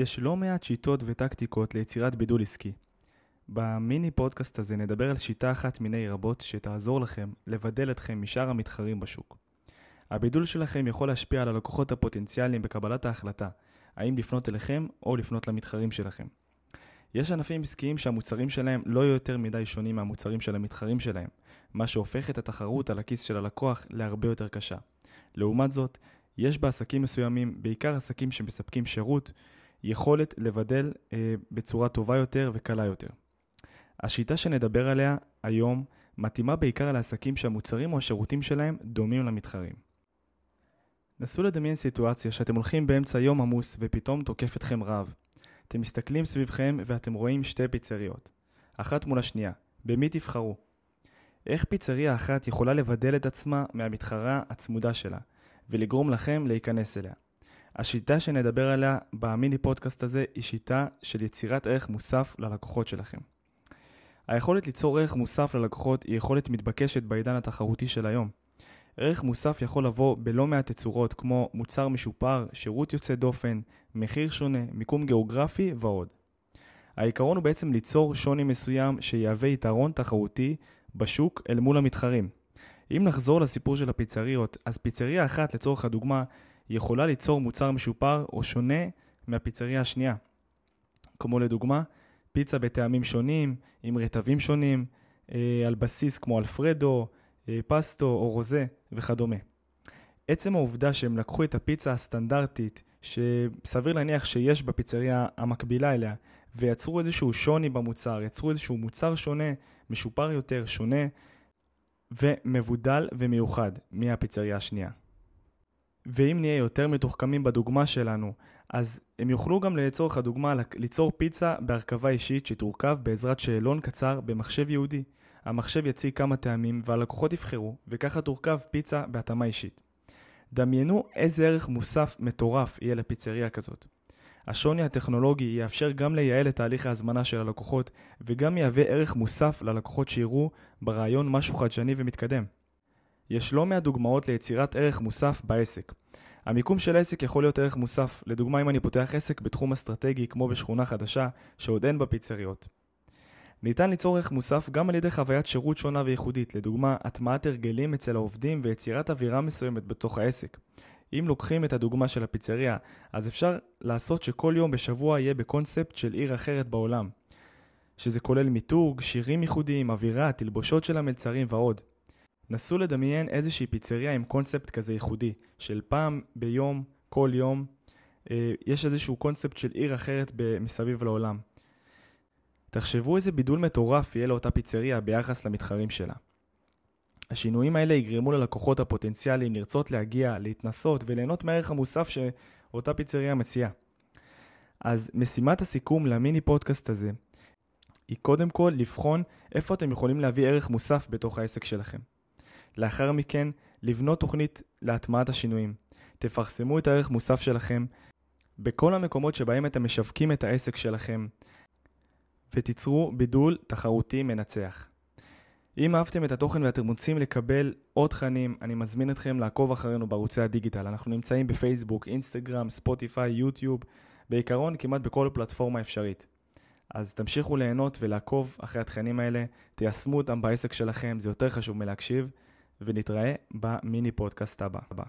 יש לא מעט שיטות וטקטיקות ליצירת בידול עסקי. במיני פודקאסט הזה נדבר על שיטה אחת מיני רבות שתעזור לכם לבדל אתכם משאר המתחרים בשוק. הבידול שלכם יכול להשפיע על הלקוחות הפוטנציאליים בקבלת ההחלטה, האם לפנות אליכם או לפנות למתחרים שלכם. יש ענפים עסקיים שהמוצרים שלהם לא יותר מדי שונים מהמוצרים של המתחרים שלהם, מה שהופך את התחרות על הכיס של הלקוח להרבה יותר קשה. לעומת זאת, יש בעסקים מסוימים, בעיקר עסקים שמספקים שירות, יכולת לבדל אה, בצורה טובה יותר וקלה יותר. השיטה שנדבר עליה היום מתאימה בעיקר לעסקים שהמוצרים או השירותים שלהם דומים למתחרים. נסו לדמיין סיטואציה שאתם הולכים באמצע יום עמוס ופתאום תוקף אתכם רעב. אתם מסתכלים סביבכם ואתם רואים שתי פיצריות. אחת מול השנייה. במי תבחרו? איך פיצריה אחת יכולה לבדל את עצמה מהמתחרה הצמודה שלה, ולגרום לכם להיכנס אליה? השיטה שנדבר עליה במיני פודקאסט הזה היא שיטה של יצירת ערך מוסף ללקוחות שלכם. היכולת ליצור ערך מוסף ללקוחות היא יכולת מתבקשת בעידן התחרותי של היום. ערך מוסף יכול לבוא בלא מעט תצורות כמו מוצר משופר, שירות יוצא דופן, מחיר שונה, מיקום גיאוגרפי ועוד. העיקרון הוא בעצם ליצור שוני מסוים שיהווה יתרון תחרותי בשוק אל מול המתחרים. אם נחזור לסיפור של הפיצריות, אז פיצריה אחת לצורך הדוגמה יכולה ליצור מוצר משופר או שונה מהפיצריה השנייה. כמו לדוגמה, פיצה בטעמים שונים, עם רטבים שונים, אה, על בסיס כמו אלפרדו, אה, פסטו או רוזה וכדומה. עצם העובדה שהם לקחו את הפיצה הסטנדרטית, שסביר להניח שיש בפיצריה המקבילה אליה, ויצרו איזשהו שוני במוצר, יצרו איזשהו מוצר שונה, משופר יותר, שונה, ומבודל ומיוחד מהפיצריה השנייה. ואם נהיה יותר מתוחכמים בדוגמה שלנו, אז הם יוכלו גם לצורך הדוגמה ליצור פיצה בהרכבה אישית שתורכב בעזרת שאלון קצר במחשב ייעודי. המחשב יציג כמה טעמים והלקוחות יבחרו, וככה תורכב פיצה בהתאמה אישית. דמיינו איזה ערך מוסף מטורף יהיה לפיצריה כזאת. השוני הטכנולוגי יאפשר גם לייעל את תהליך ההזמנה של הלקוחות, וגם יהווה ערך מוסף ללקוחות שיראו ברעיון משהו חדשני ומתקדם. יש לא מעט דוגמאות ליצירת ערך מוסף בעסק. המיקום של העסק יכול להיות ערך מוסף, לדוגמה אם אני פותח עסק בתחום אסטרטגי כמו בשכונה חדשה שעוד אין בה פיצריות. ניתן ליצור ערך מוסף גם על ידי חוויית שירות שונה וייחודית, לדוגמה הטמעת הרגלים אצל העובדים ויצירת אווירה מסוימת בתוך העסק. אם לוקחים את הדוגמה של הפיצריה, אז אפשר לעשות שכל יום בשבוע יהיה בקונספט של עיר אחרת בעולם. שזה כולל מיתוג, שירים ייחודיים, אווירה, תלבושות של המלצרים ועוד. נסו לדמיין איזושהי פיצריה עם קונספט כזה ייחודי, של פעם ביום, כל יום, אה, יש איזשהו קונספט של עיר אחרת מסביב לעולם. תחשבו איזה בידול מטורף יהיה לאותה פיצריה ביחס למתחרים שלה. השינויים האלה יגרמו ללקוחות הפוטנציאליים לרצות להגיע, להתנסות וליהנות מהערך המוסף שאותה פיצריה מציעה. אז משימת הסיכום למיני פודקאסט הזה היא קודם כל לבחון איפה אתם יכולים להביא ערך מוסף בתוך העסק שלכם. לאחר מכן, לבנות תוכנית להטמעת השינויים. תפרסמו את הערך מוסף שלכם בכל המקומות שבהם אתם משווקים את העסק שלכם, ותיצרו בידול תחרותי מנצח. אם אהבתם את התוכן ואתם רוצים לקבל עוד תכנים, אני מזמין אתכם לעקוב אחרינו בערוצי הדיגיטל. אנחנו נמצאים בפייסבוק, אינסטגרם, ספוטיפיי, יוטיוב, בעיקרון כמעט בכל פלטפורמה אפשרית. אז תמשיכו ליהנות ולעקוב אחרי התכנים האלה, תיישמו אותם בעסק שלכם, זה יותר חשוב מלהקשיב, ונתראה במיני פודקאסט הבא.